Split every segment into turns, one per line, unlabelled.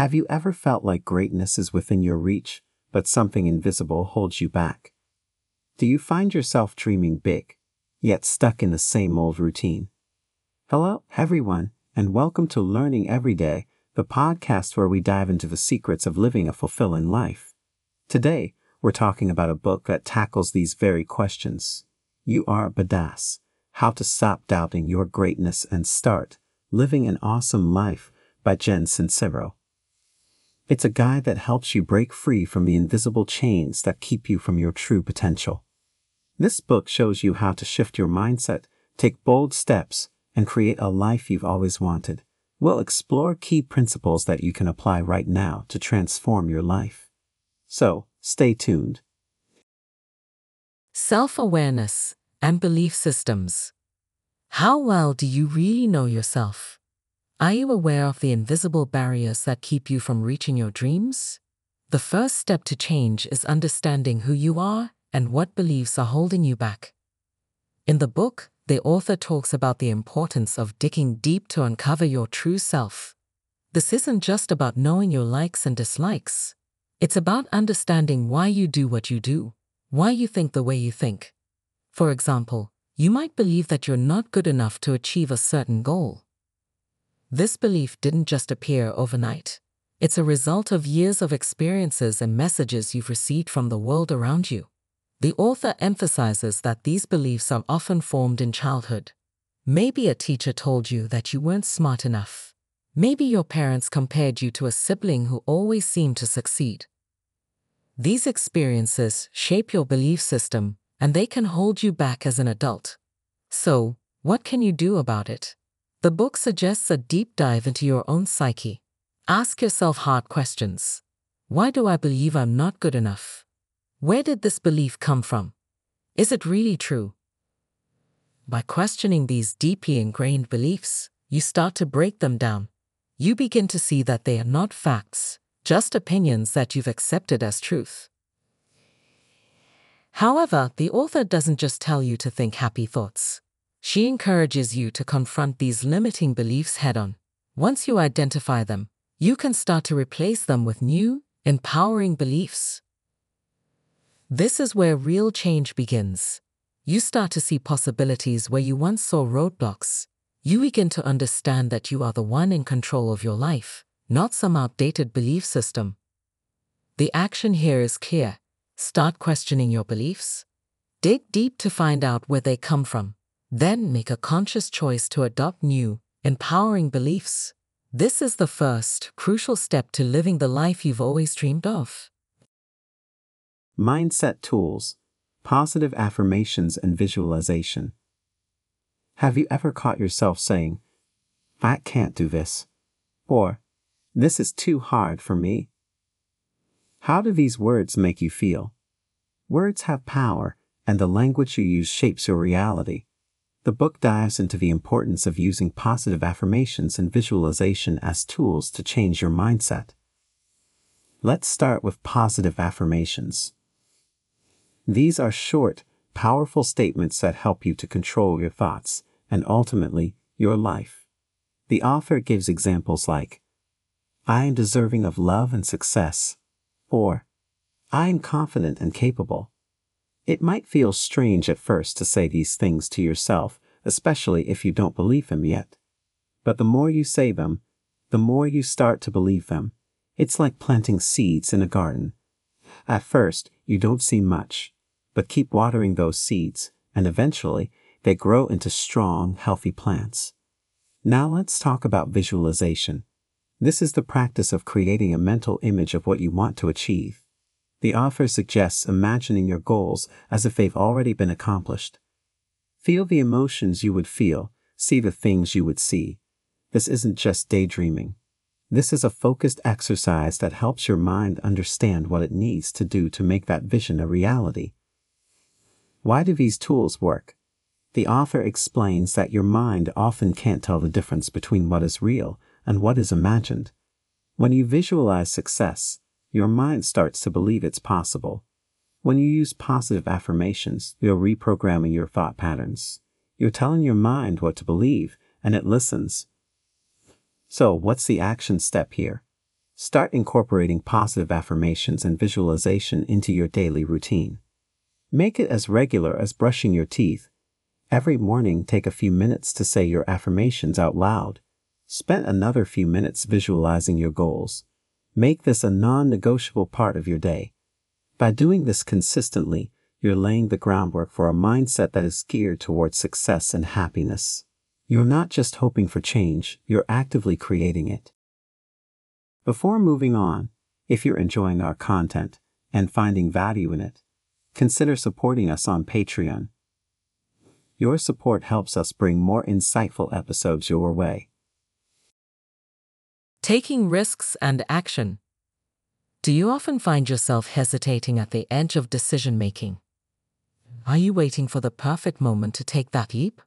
Have you ever felt like greatness is within your reach, but something invisible holds you back? Do you find yourself dreaming big, yet stuck in the same old routine? Hello, everyone, and welcome to Learning Every Day, the podcast where we dive into the secrets of living a fulfilling life. Today, we're talking about a book that tackles these very questions. You are a badass. How to Stop Doubting Your Greatness and Start Living an Awesome Life by Jen Sincero. It's a guide that helps you break free from the invisible chains that keep you from your true potential. This book shows you how to shift your mindset, take bold steps, and create a life you've always wanted. We'll explore key principles that you can apply right now to transform your life. So, stay tuned.
Self awareness and belief systems. How well do you really know yourself? Are you aware of the invisible barriers that keep you from reaching your dreams? The first step to change is understanding who you are and what beliefs are holding you back. In the book, the author talks about the importance of digging deep to uncover your true self. This isn't just about knowing your likes and dislikes. It's about understanding why you do what you do, why you think the way you think. For example, you might believe that you're not good enough to achieve a certain goal. This belief didn't just appear overnight. It's a result of years of experiences and messages you've received from the world around you. The author emphasizes that these beliefs are often formed in childhood. Maybe a teacher told you that you weren't smart enough. Maybe your parents compared you to a sibling who always seemed to succeed. These experiences shape your belief system, and they can hold you back as an adult. So, what can you do about it? The book suggests a deep dive into your own psyche. Ask yourself hard questions. Why do I believe I'm not good enough? Where did this belief come from? Is it really true? By questioning these deeply ingrained beliefs, you start to break them down. You begin to see that they are not facts, just opinions that you've accepted as truth. However, the author doesn't just tell you to think happy thoughts. She encourages you to confront these limiting beliefs head on. Once you identify them, you can start to replace them with new, empowering beliefs. This is where real change begins. You start to see possibilities where you once saw roadblocks. You begin to understand that you are the one in control of your life, not some outdated belief system. The action here is clear. Start questioning your beliefs. Dig deep to find out where they come from. Then make a conscious choice to adopt new, empowering beliefs. This is the first, crucial step to living the life you've always dreamed of.
Mindset Tools Positive Affirmations and Visualization. Have you ever caught yourself saying, I can't do this? Or, this is too hard for me? How do these words make you feel? Words have power, and the language you use shapes your reality. The book dives into the importance of using positive affirmations and visualization as tools to change your mindset. Let's start with positive affirmations. These are short, powerful statements that help you to control your thoughts and ultimately your life. The author gives examples like, I am deserving of love and success, or I am confident and capable. It might feel strange at first to say these things to yourself, especially if you don't believe them yet. But the more you say them, the more you start to believe them. It's like planting seeds in a garden. At first, you don't see much, but keep watering those seeds, and eventually, they grow into strong, healthy plants. Now let's talk about visualization. This is the practice of creating a mental image of what you want to achieve. The author suggests imagining your goals as if they've already been accomplished. Feel the emotions you would feel, see the things you would see. This isn't just daydreaming. This is a focused exercise that helps your mind understand what it needs to do to make that vision a reality. Why do these tools work? The author explains that your mind often can't tell the difference between what is real and what is imagined. When you visualize success, your mind starts to believe it's possible. When you use positive affirmations, you're reprogramming your thought patterns. You're telling your mind what to believe, and it listens. So, what's the action step here? Start incorporating positive affirmations and visualization into your daily routine. Make it as regular as brushing your teeth. Every morning, take a few minutes to say your affirmations out loud. Spend another few minutes visualizing your goals. Make this a non negotiable part of your day. By doing this consistently, you're laying the groundwork for a mindset that is geared towards success and happiness. You're not just hoping for change, you're actively creating it. Before moving on, if you're enjoying our content and finding value in it, consider supporting us on Patreon. Your support helps us bring more insightful episodes your way.
Taking risks and action. Do you often find yourself hesitating at the edge of decision making? Are you waiting for the perfect moment to take that leap?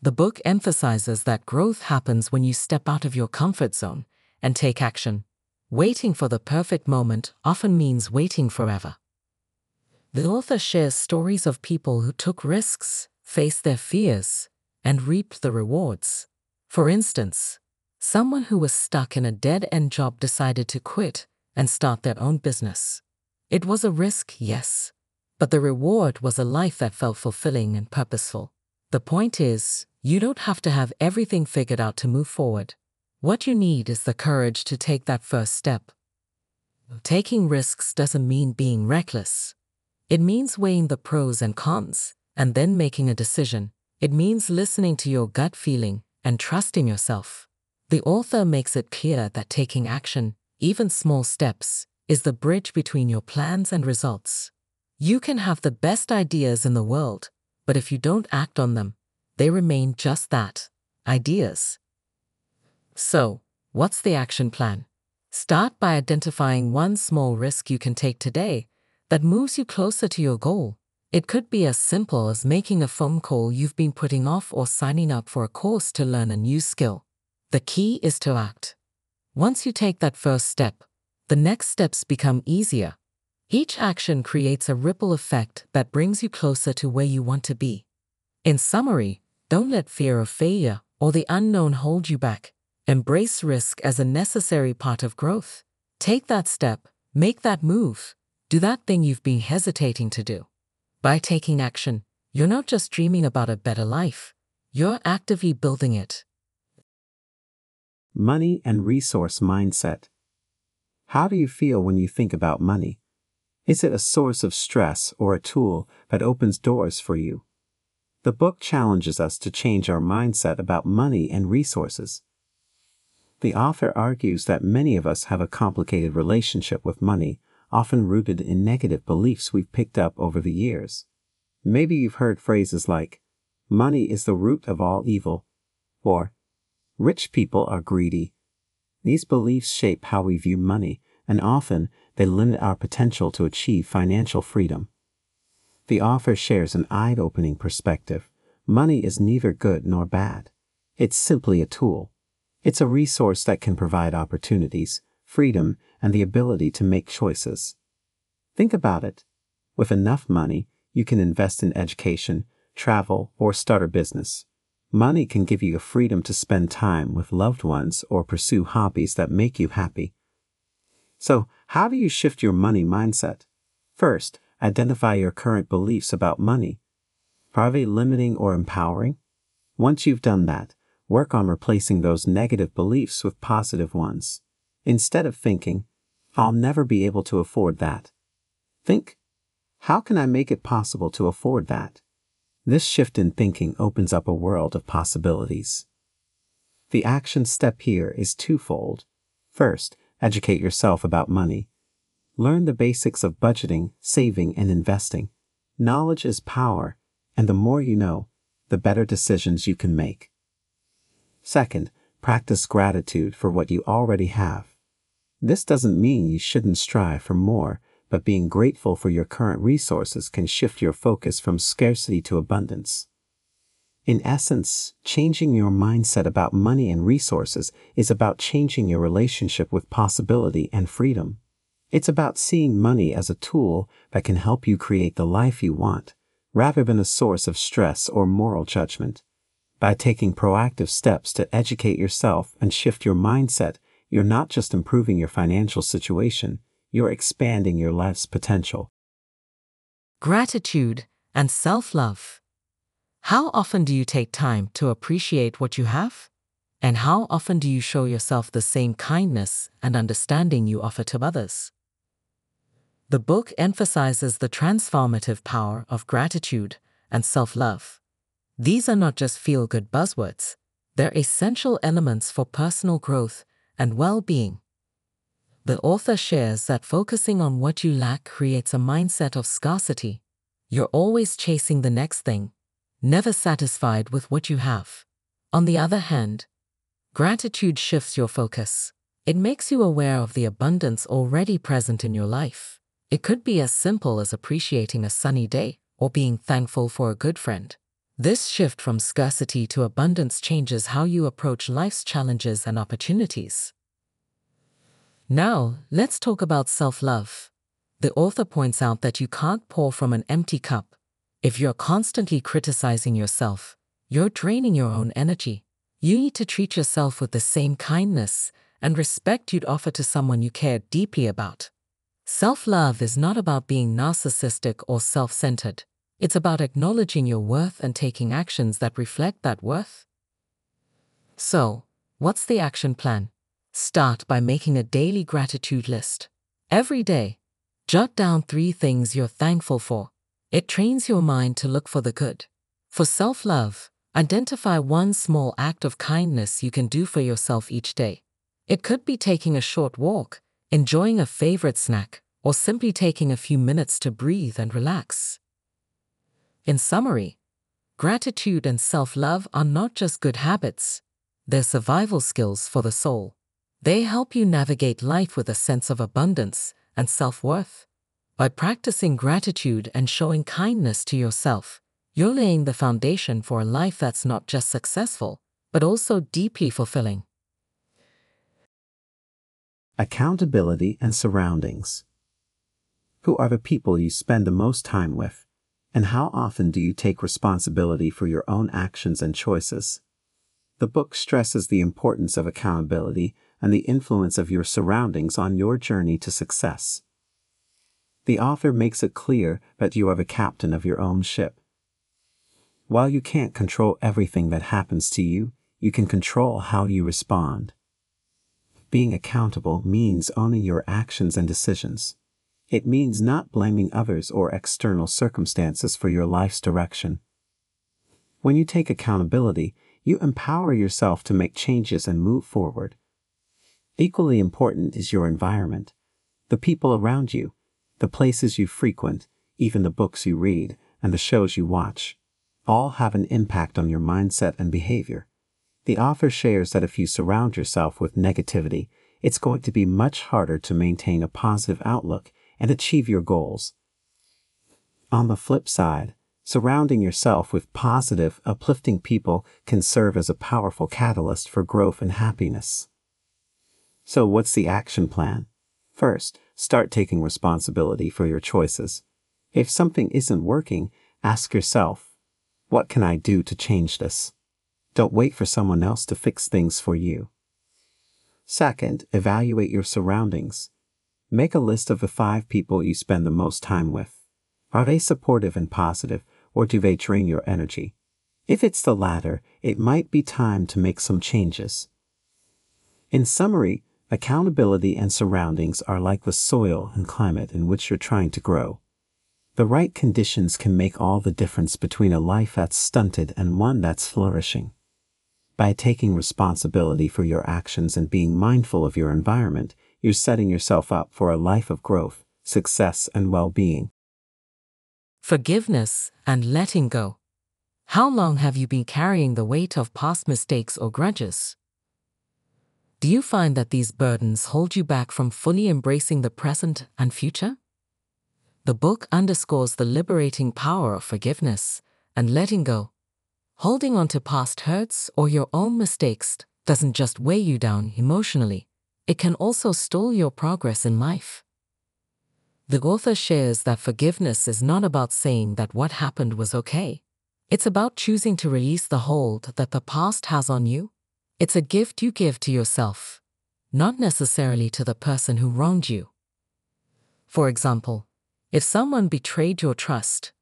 The book emphasizes that growth happens when you step out of your comfort zone and take action. Waiting for the perfect moment often means waiting forever. The author shares stories of people who took risks, faced their fears, and reaped the rewards. For instance, someone who was stuck in a dead end job decided to quit and start their own business. It was a risk, yes, but the reward was a life that felt fulfilling and purposeful. The point is, you don't have to have everything figured out to move forward. What you need is the courage to take that first step. Taking risks doesn't mean being reckless. It means weighing the pros and cons and then making a decision. It means listening to your gut feeling and trusting yourself. The author makes it clear that taking action, even small steps, is the bridge between your plans and results. You can have the best ideas in the world, but if you don't act on them, they remain just that ideas. So, what's the action plan? Start by identifying one small risk you can take today that moves you closer to your goal. It could be as simple as making a phone call you've been putting off or signing up for a course to learn a new skill. The key is to act. Once you take that first step, the next steps become easier. Each action creates a ripple effect that brings you closer to where you want to be. In summary, don't let fear of failure or the unknown hold you back. Embrace risk as a necessary part of growth. Take that step, make that move, do that thing you've been hesitating to do. By taking action, you're not just dreaming about a better life, you're actively building it.
Money and resource mindset. How do you feel when you think about money? Is it a source of stress or a tool that opens doors for you? The book challenges us to change our mindset about money and resources. The author argues that many of us have a complicated relationship with money often rooted in negative beliefs we've picked up over the years. Maybe you've heard phrases like, money is the root of all evil, or rich people are greedy. These beliefs shape how we view money, and often they limit our potential to achieve financial freedom. The author shares an eye opening perspective. Money is neither good nor bad. It's simply a tool. It's a resource that can provide opportunities, freedom, and the ability to make choices. Think about it. With enough money, you can invest in education, travel, or start a business. Money can give you the freedom to spend time with loved ones or pursue hobbies that make you happy. So, how do you shift your money mindset? First, identify your current beliefs about money. Are they limiting or empowering? Once you've done that, work on replacing those negative beliefs with positive ones. Instead of thinking, I'll never be able to afford that, think, how can I make it possible to afford that? This shift in thinking opens up a world of possibilities. The action step here is twofold. First, educate yourself about money. Learn the basics of budgeting, saving, and investing. Knowledge is power, and the more you know, the better decisions you can make. Second, practice gratitude for what you already have. This doesn't mean you shouldn't strive for more, but being grateful for your current resources can shift your focus from scarcity to abundance. In essence, changing your mindset about money and resources is about changing your relationship with possibility and freedom. It's about seeing money as a tool that can help you create the life you want, rather than a source of stress or moral judgment. By taking proactive steps to educate yourself and shift your mindset, you're not just improving your financial situation, you're expanding your life's potential.
Gratitude and self love. How often do you take time to appreciate what you have? And how often do you show yourself the same kindness and understanding you offer to others? The book emphasizes the transformative power of gratitude and self love. These are not just feel good buzzwords, they're essential elements for personal growth and well being. The author shares that focusing on what you lack creates a mindset of scarcity. You're always chasing the next thing, never satisfied with what you have. On the other hand, gratitude shifts your focus. It makes you aware of the abundance already present in your life. It could be as simple as appreciating a sunny day or being thankful for a good friend. This shift from scarcity to abundance changes how you approach life's challenges and opportunities. Now, let's talk about self love. The author points out that you can't pour from an empty cup. If you're constantly criticizing yourself, you're draining your own energy. You need to treat yourself with the same kindness and respect you'd offer to someone you care deeply about. Self love is not about being narcissistic or self centered, it's about acknowledging your worth and taking actions that reflect that worth. So, what's the action plan? Start by making a daily gratitude list. Every day, jot down three things you're thankful for. It trains your mind to look for the good. For self love, identify one small act of kindness you can do for yourself each day. It could be taking a short walk, enjoying a favorite snack, or simply taking a few minutes to breathe and relax. In summary, gratitude and self love are not just good habits, they're survival skills for the soul. They help you navigate life with a sense of abundance and self worth. By practicing gratitude and showing kindness to yourself, you're laying the foundation for a life that's not just successful, but also deeply fulfilling.
Accountability and surroundings. Who are the people you spend the most time with? And how often do you take responsibility for your own actions and choices? The book stresses the importance of accountability and the influence of your surroundings on your journey to success. The author makes it clear that you are the captain of your own ship. While you can't control everything that happens to you, you can control how you respond. Being accountable means owning your actions and decisions. It means not blaming others or external circumstances for your life's direction. When you take accountability, you empower yourself to make changes and move forward. Equally important is your environment, the people around you, the places you frequent, even the books you read, and the shows you watch. All have an impact on your mindset and behavior. The author shares that if you surround yourself with negativity, it's going to be much harder to maintain a positive outlook and achieve your goals. On the flip side, surrounding yourself with positive, uplifting people can serve as a powerful catalyst for growth and happiness. So, what's the action plan? First, start taking responsibility for your choices. If something isn't working, ask yourself, what can I do to change this? Don't wait for someone else to fix things for you. Second, evaluate your surroundings. Make a list of the five people you spend the most time with. Are they supportive and positive, or do they drain your energy? If it's the latter, it might be time to make some changes. In summary, Accountability and surroundings are like the soil and climate in which you're trying to grow. The right conditions can make all the difference between a life that's stunted and one that's flourishing. By taking responsibility for your actions and being mindful of your environment, you're setting yourself up for a life of growth, success, and well being.
Forgiveness and letting go. How long have you been carrying the weight of past mistakes or grudges? Do you find that these burdens hold you back from fully embracing the present and future? The book underscores the liberating power of forgiveness and letting go. Holding on to past hurts or your own mistakes doesn't just weigh you down emotionally, it can also stall your progress in life. The author shares that forgiveness is not about saying that what happened was okay. It's about choosing to release the hold that the past has on you it's a gift you give to yourself. not necessarily to the person who wronged you. For example, if someone betrayed your trust,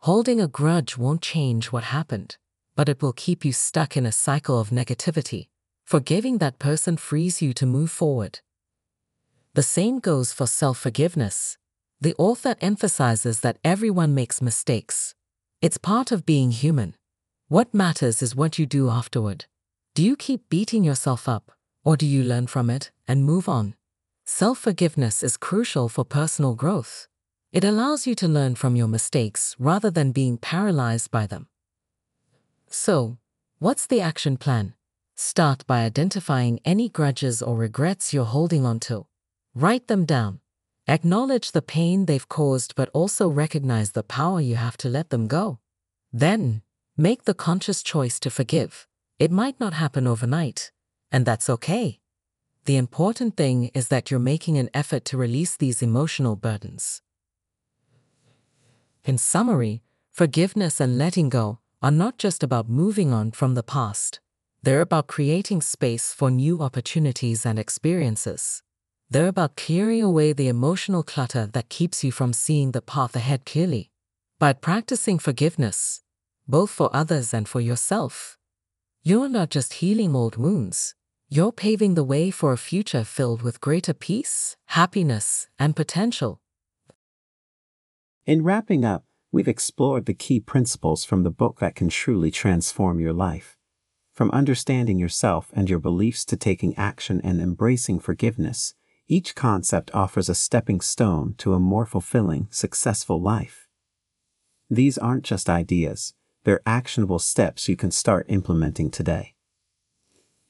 holding a grudge won't change what happened, but it will keep you stuck in a cycle of negativity. Forgiving that person frees you to move forward. The same goes for self forgiveness. The author emphasizes that everyone makes mistakes. It's part of being human. What matters is what you do afterward. Do you keep beating yourself up, or do you learn from it and move on? Self forgiveness is crucial for personal growth. It allows you to learn from your mistakes rather than being paralyzed by them. So, what's the action plan? Start by identifying any grudges or regrets you're holding on to. Write them down. Acknowledge the pain they've caused, but also recognize the power you have to let them go. Then, make the conscious choice to forgive. It might not happen overnight, and that's okay. The important thing is that you're making an effort to release these emotional burdens. In summary, forgiveness and letting go are not just about moving on from the past. They're about creating space for new opportunities and experiences. They're about clearing away the emotional clutter that keeps you from seeing the path ahead clearly. By practicing forgiveness, both for others and for yourself, you're not just healing old wounds, you're paving the way for a future filled with greater peace, happiness, and potential.
In wrapping up, we've explored the key principles from the book that can truly transform your life. From understanding yourself and your beliefs to taking action and embracing forgiveness, each concept offers a stepping stone to a more fulfilling, successful life. These aren't just ideas, they're actionable steps you can start implementing today.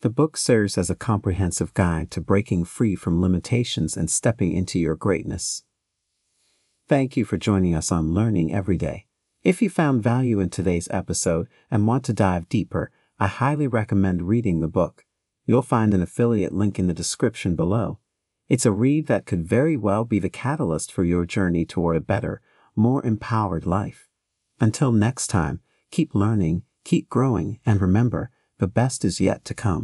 The book serves as a comprehensive guide to breaking free from limitations and stepping into your greatness. Thank you for joining us on Learning Every Day. If you found value in today's episode and want to dive deeper, I highly recommend reading the book. You'll find an affiliate link in the description below. It's a read that could very well be the catalyst for your journey toward a better, more empowered life. Until next time, keep learning, keep growing, and remember, the best is yet to come.